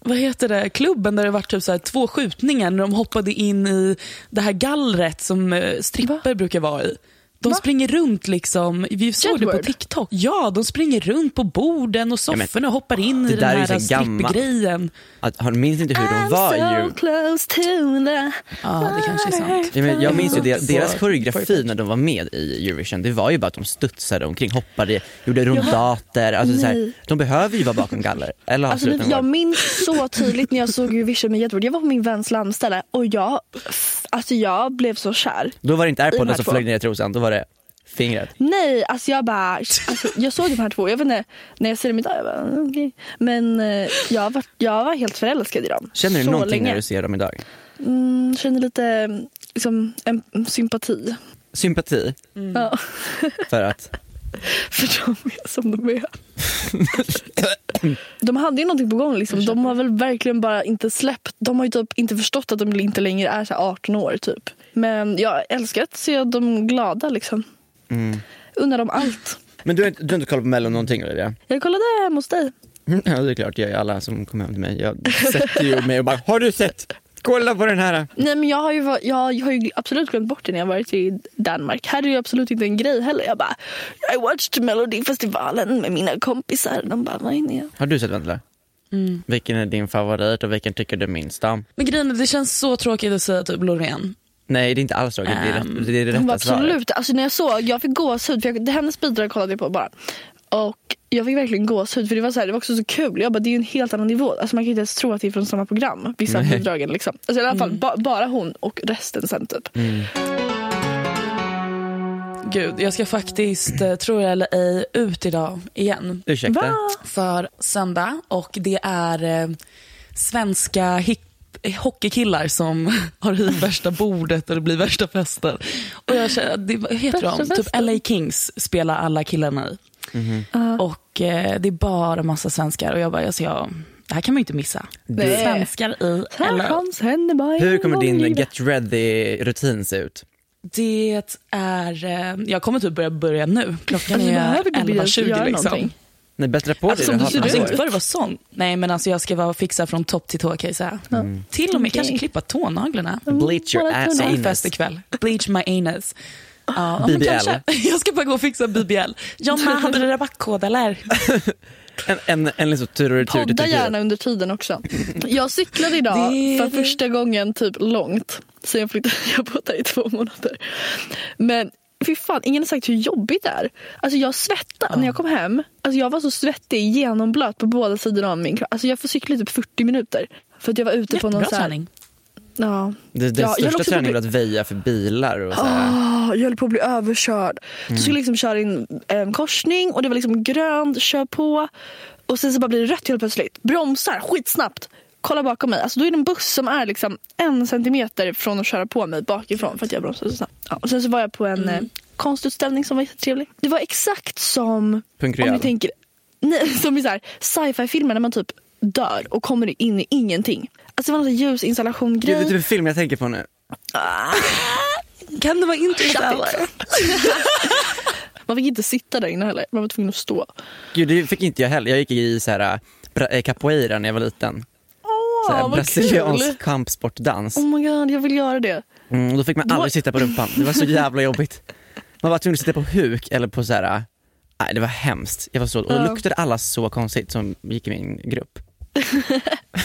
vad heter det, klubben där det var typ så här två skjutningar när de hoppade in i det här gallret som eh, stripper brukar vara i. De Va? springer runt liksom, vi såg det på Jedward? TikTok. Ja, de springer runt på borden och men, sofforna och hoppar in det i den där är ju här strippgrejen. Har, minns inte hur de I'm var so ju. close to the... Ja, det kanske är sant. Ja, men jag minns ju deras, koreografi när de var med i Eurovision, det var ju bara att de studsade omkring, hoppade, gjorde ronddater. Alltså, så här, de behöver ju vara bakom galler. Eller Alltså, jag minns så tydligt när jag såg Eurovision med Jedward. Jag var på min väns landställe och jag, alltså jag blev så kär. Då var det inte de airpodden som flög ner i trosan, då var det fingret. Nej, alltså jag bara, alltså, jag såg de här två. Jag vet inte, när jag ser dem idag, jag bara mm, okej. Men eh, jag var, jag var helt förälskad i dem. Känner du så någonting länge. när du ser dem idag? Mm, känner lite liksom, en, en sympati. Sympati Ja, för att för de är som de är. De hade ju någonting på gång. Liksom. De har väl verkligen bara inte släppt. De har ju typ inte förstått att de inte längre är så här 18 år. typ. Men jag älskar att se dem glada. Liksom. Mm. Unnar dem allt. Men du har, inte- du har inte kollat på mello någonting Olivia? Jag kollade hemma hos dig. Ja det är klart, jag är alla som kommer hem till mig. Jag sätter ju mig och bara, har du sett? Kolla på den här! Nej, men jag, har ju, va- jag har ju absolut glömt bort det när jag varit i Danmark. Här är det ju absolut inte en grej heller. Jag bara, I watched Melodifestivalen med mina kompisar. De bara, vad är ni? Har du sett Vendela? Mm. Vilken är din favorit och vilken tycker du minst om? Men grejen det känns så tråkigt att säga typ Loreen. Nej det är inte alls tråkigt, det, är rätt, Ehm, det är det rätta svaret. absolut, alltså när jag såg, jag fick gåshud. För jag, det hennes bidrag kollade jag på bara. Och jag fick verkligen gåshud för det var, så här, det var också så kul. Jag bara, det är ju en helt annan nivå. Alltså man kan inte ens tro att det är från samma program. Vissa Nej. bidragen liksom. Alltså i alla fall ba, bara hon och resten sen typ. Gud, jag ska faktiskt, eh, tror jag eller ej, ut idag igen. Ursäkta? Va? för söndag och det är eh, svenska hip hockeykillar som har hyrt värsta bordet och det blir värsta festen. Och jag känner, det, vad heter Värsta de? Typ? LA Kings spelar alla killarna i. Och eh, det är bara massa svenskar och jag bara, alltså jag, det här kan man ju inte missa. Nej. Svenskar i LA. Hur kommer din get ready-rutin se ut? Det är, eh, jag kommer typ börja börja nu. Klockan Alltså, är behöver du börja 11.20 göra liksom. någonting? Nej, bättre på Alltså, dig. som du ser ut. att vara sån. Nej men alltså jag ska vara fixa från topp till tå kan jag säga. Till och med Okej. kanske klippa tånaglarna. Bleach your Båda ass anus. Fest ikväll. Bleach my anus. Ja, BBL. kanske. Jag ska bara gå och fixa BBL. Jonna, hade du rabattkod eller? En, en, en liksom tur och retur till Podda gärna under tiden också. Jag cyklade idag Det- för första gången typ långt. Sen jag flyttade, jag har bott här i två månader. Men fy fan, ingen har sagt hur jobbigt det är. Alltså jag svettade när jag kom hem. Alltså jag var så svettig, genomblöt på båda sidorna av min kropp. Alltså jag får cykla i typ 40 minuter. För att jag var ute på någon Jättebra så här, träning. Ja. Det, det Ja, största träningen att var att väja för bilar och så här. Ah, jag höll på att bli överkörd. Mm. Du skulle liksom köra in en korsning och det var liksom grönt, kör på. Och sen så bara blir det rött helt plötsligt. Bromsar skitsnabbt. Kolla bakom mig. Alltså då är det en buss som är liksom en centimeter från att köra på mig bakifrån för att jag bromsade så snabbt. Ja, och sen så var jag på en Mm. eh, konstutställning som var jättetrevlig. Det var exakt som Punk om ni tänker nej, som i så här sci-fi filmer när man typ dör och kommer in i ingenting. Alltså det var någon sån här ljusinstallation Gud, det är typ en film jag tänker på nu. Kan det vara Interstellar? Man fick inte sitta där inne heller. Man var tvungen att stå. Gud, det fick inte jag heller. Jag gick i så här, eh, capoeira när jag var liten. Så här, brasiliansk kul. kampsportdans. Oh my god, jag vill göra det. Mm, då fick man aldrig sitta på rumpan. Det var så jävla jobbigt. Man var tvungen att sitta på huk eller på så här. Nej det var hemskt. Jag var så, och då luktade alla så konstigt som gick i min grupp.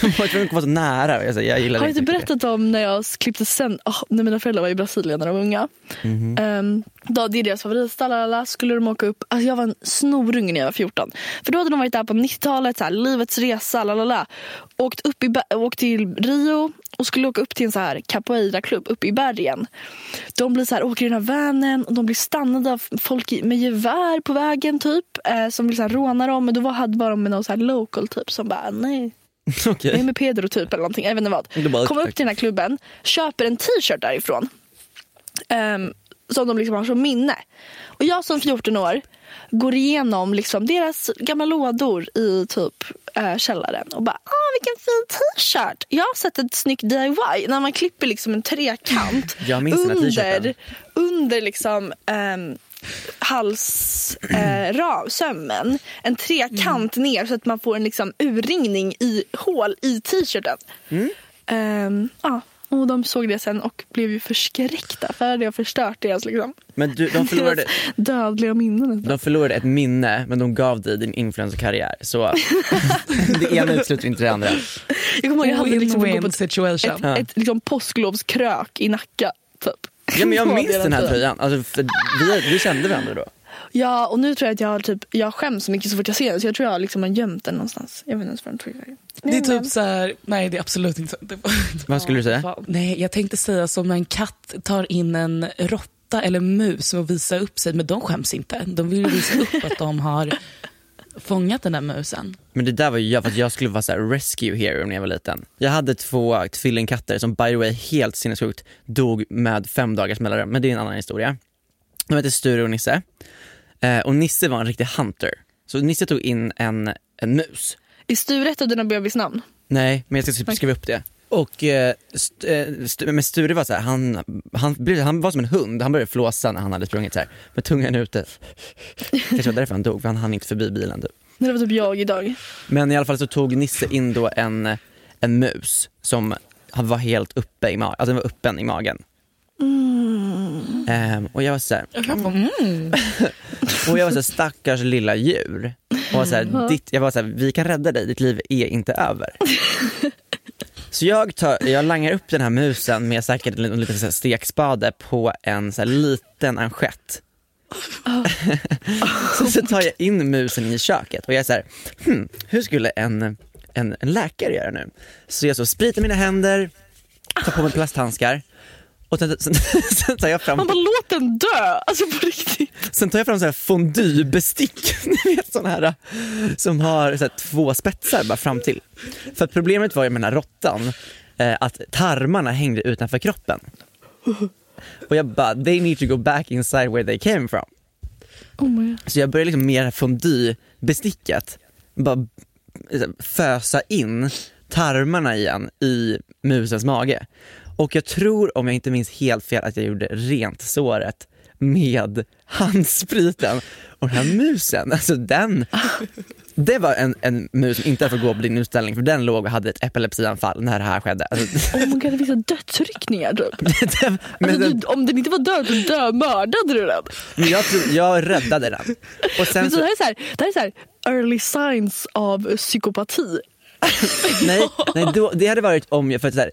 Man var tvungen att komma så nära. Jag, jag gillade Har jag inte berättat om när jag klippte sen, oh, när mina föräldrar var i Brasilien när de var unga. Mhm. Ehm, då, det är deras favoritstall, lalala, skulle de åka upp. Alltså jag var en snorunge när jag var 14. För då hade de varit där på 90-talet, så här, livets resa, lalala. Åkt, upp i, åkt till Rio och skulle åka upp till en så här capoeira-klubb uppe i bergen. De blir så här, åker i den här vanen och de blir stannade av folk med gevär på vägen typ. Eh, som vill så här, råna dem. Men då var, hade bara de med någon så här local typ som bara nej. Okej. jag är med Pedro typ eller någonting. Jag vet inte vad. Kommer upp till den här klubben, köper en t-shirt därifrån. Ehm, som de liksom har som minne. Och jag som 14 år går igenom liksom deras gamla lådor i typ äh, källaren och bara ah vilken fin t-shirt. Jag har sett ett snyggt DIY när man klipper liksom en trekant under, under liksom um, halssömmen. en trekant ner så att man får en liksom urringning i hål i t-shirten. Mm. Ja. Och de såg det sen och blev ju förskräckta för det har förstört deras liksom, Men du, de förlorade, deras dödliga minnen. de förlorade ett minne men de gav dig din influencerkarriär. Så det ena utesluter inte det andra. Jag kommer ihåg jag hade liksom Win-win situation. ett, ett liksom påsklovskrök i Nacka. Typ. Ja, men jag minns den här tröjan. Alltså, vi, vi kände varandra då. Ja, och nu tror jag att jag har typ, jag skäms så mycket så fort jag ser den så jag tror jag liksom har gömt den någonstans. Jag vet inte ens var den tog vägen. Det är typ så här, nej det är absolut inte var- Vad skulle du säga? Nej, jag tänkte säga som när en katt tar in en råtta eller mus och visar upp sig, men de skäms inte. De vill ju visa upp att de har fångat den där musen. Men det där var ju jag för att jag skulle vara så här rescue hero när jag var liten. Jag hade två tvillingkatter som by the way helt sinnessjukt dog med fem dagars mellanrum, men det är en annan historia. De hette Sture och Nisse. Eh, och Nisse var en riktig hunter. Så Nisse tog in en, en mus. Är Sture ett av dina bebisnamn? Nej, men jag ska typ skriva upp det. Och eh, st- eh, st- men Sture var så här, han, han, blev, han var som en hund, han började flåsa när han hade sprungit så här med tungan ute. Kanske var därför han dog, för han hann inte förbi bilen typ. Det var typ jag idag. Men i alla fall så tog Nisse in då en, en mus som han var helt uppe i magen, alltså den var öppen i magen. Ehm, och jag var såhär, och jag var såhär stackars lilla djur. Och var såhär, ditt, jag var såhär, vi kan rädda dig, ditt liv är inte över. Så jag, tar, jag langar upp den här musen med säkert en liten så här stekspade på en så här liten assiett. så, så tar jag in musen i köket och jag är så här, hmm, hur skulle en, en, en läkare göra nu? Så jag så spritar mina händer, tar på mig plasthandskar och sen, sen, sen tar jag fram Man bara låt den dö! Alltså på riktigt. Sen tar jag fram så här fondue-bestick, ni vet sådana här som har så här två spetsar bara fram till. För problemet var ju med den här råttan, eh, att tarmarna hängde utanför kroppen. Och jag bara, they need to go back inside where they came from. Oh. Så jag började liksom med fondue-besticket bara eh, fösa in tarmarna igen i musens mage. Och jag tror, om jag inte minns helt fel, att jag gjorde rent såret med handspriten. Och den här musen, alltså den, det var en, en mus som inte får gå på din utställning för den låg och hade ett epilepsianfall när det här skedde. Alltså, Oh my God, det finns dödsryckningar typ. det, Alltså, den, du, om den inte var död, så dö, mördade du den. men jag, tror, jag räddade den. Och sen Men så så, det, här är så här, det här är så här early signs av psykopati. nej, nej då, det hade varit om jag, för att så här,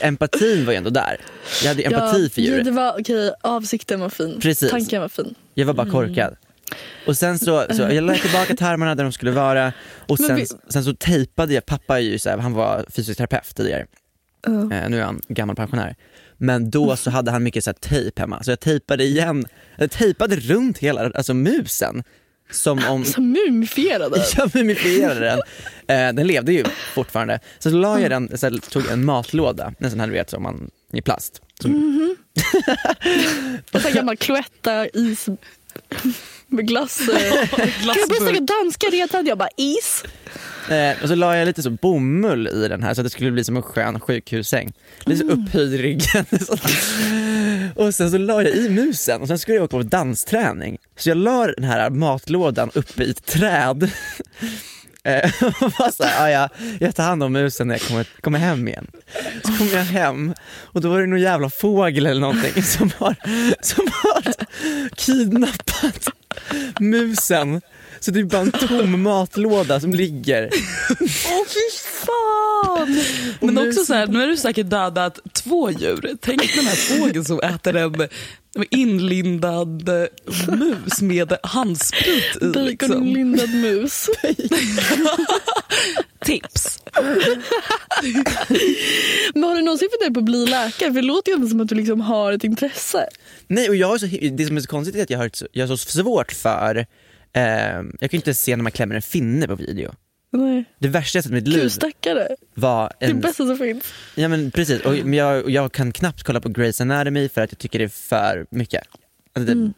empatin var ju ändå där. Jag hade empati för ja, djuret. det var, okej, avsikten var fin. Precis. Tanken var fin. Jag var bara korkad. Och sen så, så jag la tillbaka tarmarna där de skulle vara och sen, vi- sen så tejpade jag, pappa är ju så här, han var fysioterapeut tidigare, eh, nu är han gammal pensionär. Men då så hade han mycket så här tejp hemma, så jag tejpade igen, jag tejpade runt hela alltså musen. Som om, Så mumifierade. jag mumifierade den. Eh, den levde ju fortfarande. Så la jag den, så här, tog en matlåda, en sån här du vet som man, i plast. Som, En sån här gammal Cloetta is med glass. eh. Jag börja snacka danska redan? Jag bara is. Eh, och så la jag lite så bomull i den här så att det skulle bli som en skön sjukhussäng. Lite så upphöjd i ryggen. och sen så la jag i musen och sen skulle jag åka på dansträning. Så jag la den här matlådan uppe i ett träd. Eh, och bara så här, "Ah, ja, jag tar hand om musen när jag kommer, kommer hem igen. Så kom jag hem och då var det någon jävla fågel eller någonting som har, som har kidnappat musen. Så det är bara en tom matlåda som ligger. Åh fy fan. Men också så här, nu har du säkert dödat två djur. Tänk den här fågeln som äter en inlindad mus med handsprit i. Liksom. Baconlindad mus. Tips. Men har du någonsin funderat på att bli läkare? För det låter ju ändå som att du liksom har ett intresse. Nej, och jag har så, det som är så konstigt är att jag har, ett jag har så svårt för, eh, jag kan inte se när man klämmer en finne på video. Nej. Det värsta jag sett i mitt liv Kukstackare. var Det en... bästa som finns. Ja men precis, och, jag, jag kan knappt kolla på Grey's Anatomy för att jag tycker det är för mycket. Alltså det,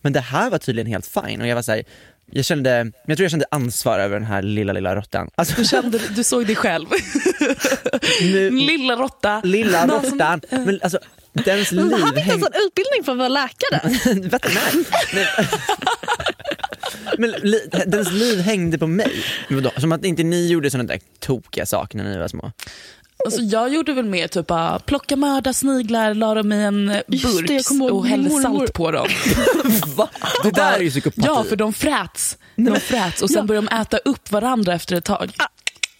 Men det här var tydligen helt fine och jag var såhär, jag kände, jag tror jag kände ansvar över den här lilla lilla råttan. Alltså, Du, kände, du såg dig själv. nu, Lilla råtta. lilla råttan, men alltså dens liv han fick en häng- sån utbildning för att vara läkare. Veterinär. Men, li, dens liv hängde på mig. Men vadå, Som att inte ni gjorde sådana där tokiga saker när ni var små. Alltså, jag gjorde väl mer typ bara plocka mörda sniglar, la dem i en det, burk ihåg och hällde salt på dem. Va? Det där är ju psykopati. Ja, för de fräts. De fräts och sen Ja. började de äta upp varandra efter ett tag.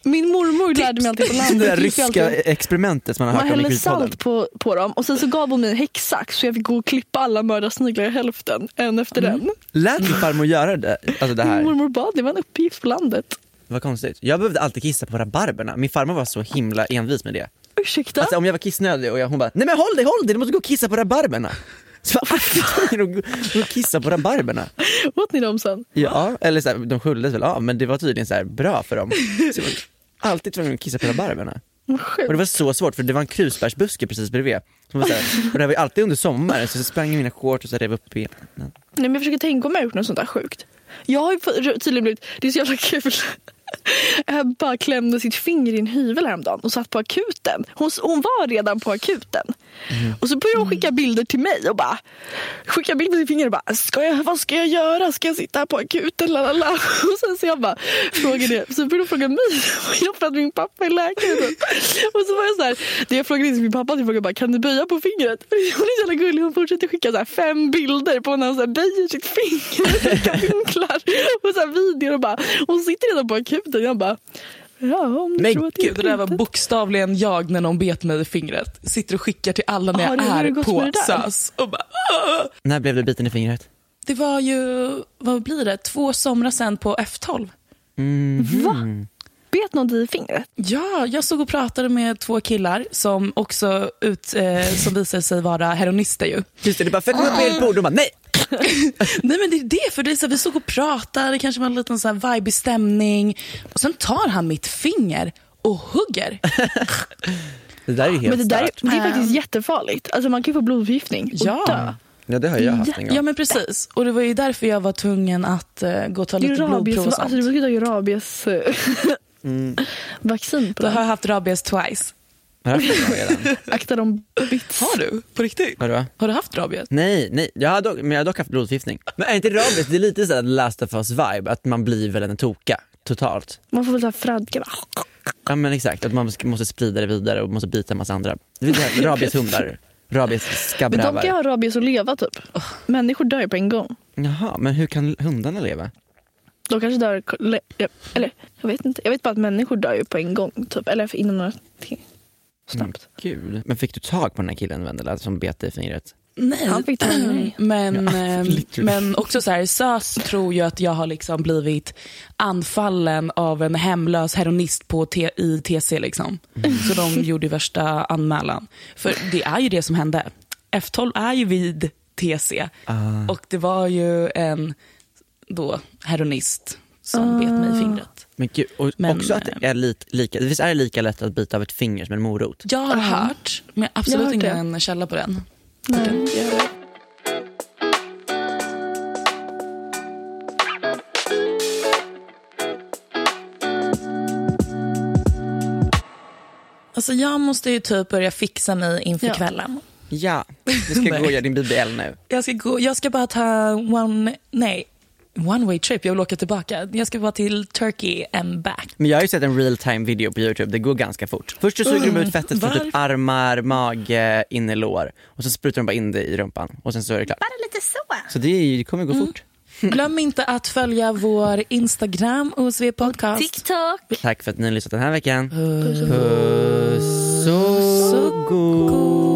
Min mormor lärde mig alltid på landet. det där ryska experimentet som man har Man hört om i Krispodden. salt på, på dem och sen så gav hon mig en häcksax så jag fick gå och klippa alla mördarsniglar i hälften, en efter den. Lät din farmor göra det? Alltså det Min här? mormor bad, det var en uppgift på landet. Vad konstigt. Jag behövde alltid kissa på rabarberna. Min farmor var så himla envis med det. Ursäkta? Alltså om jag var kissnödig och jag, hon bara nej men håll dig, håll dig, du måste gå och kissa på rabarberna. Så jag och kissa på rabarberna. Åt ni dem sen? Ja, eller så här, de sköljdes väl av men det var tydligen så här bra för dem. Alltid tvungen att kissa på rabarberna. Och det var så svårt för det var en krusbärsbuske precis bredvid. Som var så här, och det här var ju alltid under sommaren så jag sprang i mina shorts och så rev upp benen. Nej, men jag försöker tänka om jag har gjort något sånt där sjukt. Jag har ju tydligen blivit, det är så jävla kul. Ebba klämde sitt finger i en hyvel häromdagen och satt på akuten. Hon, hon var redan på akuten. Och så började hon skicka bilder till mig och bara skicka bild på sitt finger och bara ska jag, vad ska jag göra? Ska jag sitta här på akuten? Lalala. Och sen så jag bara frågade, så började hon fråga mig jag för att min pappa är läkare. Och så var jag så här, det jag frågade min pappa, jag frågade bara kan du böja på fingret? Hon är så jävla gullig, hon fortsätter skicka så fem bilder på när hon så här böjer sitt finger i olika vinklar. Och så här videor och bara, hon sitter redan på akuten. Jag bara, ja om du Men tror att Gud, det där var bokstavligen jag när någon bet mig i fingret. Sitter och skickar till alla när jag är på med? SÖS. Och bara! När blev du biten i fingret? det var ju, vad blir det, två somrar sen på F12. Va? Bet någon dig i fingret? Ja, jag stod och pratade med två killar som också ut, eh, som visade sig vara heroinister ju. Just det, du bara mig upp på ert bord och bara nej! Nej men det är det, för det är så, här, vi stod och pratade, det kanske var en liten så här vibe stämning. Och sen tar han mitt finger och hugger. Det där är ju helt Men det, där är, stört. det är faktiskt jättefarligt. Alltså man kan ju få blodförgiftning och Ja. dö. Ja det har jag haft en gång. Ja men precis, och det var ju därför jag var tvungen att eh, gå och ta lite rabies, blodprov och sånt. alltså du brukar ta ju rabies eh, Mm. vaccin på Då har det. jag haft rabies twice. Har du haft redan? Akta dem bits. Har du? På riktigt? Vadå? Har du haft rabies? Nej, nej, jag har dock, men jag har dock haft blodförgiftning. Men är inte rabies, det är lite såhär last of us vibe, att man blir väl en toka totalt. Man får väl här fradga. bara. Ja men exakt, att man måste sprida det vidare och måste bita en massa andra. Det rabieshundar, rabies Men de kan ju ha rabies och leva typ. Människor dör ju på en gång. Jaha, men hur kan hundarna leva? Då kanske dör... Eller jag vet inte. Jag vet bara att människor dör ju på en gång. Typ. Eller inom några Snabbt. Gud. Men fick du tag på den här killen Vendela som bet dig i fingret? Nej, Han fick ta mig. men, Ja, literally. men också så här, SÖS tror ju att jag har liksom blivit anfallen av en hemlös heroinist på T- i TC. Liksom. Så de gjorde värsta anmälan. För det är ju det som hände. F12 är ju vid TC och det var ju en då, heroinist som bet mig i fingret. Men gud, och Men, också att det är lite, lika, visst är det lika lätt att bita av ett finger som en morot? Jag har hört, men Jag har absolut det. ingen källa på den. Nej, jag det. Alltså jag måste ju typ börja fixa mig inför Ja. kvällen. Ja, du ska gå och göra din BBL nu. Jag ska, gå, jag ska bara ta one, nej, one way trip. Jag vill åka tillbaka. Jag ska bara till Turkey and back. Men jag har ju sett en real time video på youtube, det går ganska fort. Först så suger de ut fettet från typ armar, mage, innerlår och så sprutar de bara in det i rumpan och sen så är det klart. Bara lite så. Så det, det kommer gå fort. Glöm inte att följa vår Instagram, OSV Podcast. TikTok. Tack för att ni har lyssnat den här veckan. Puss och gos.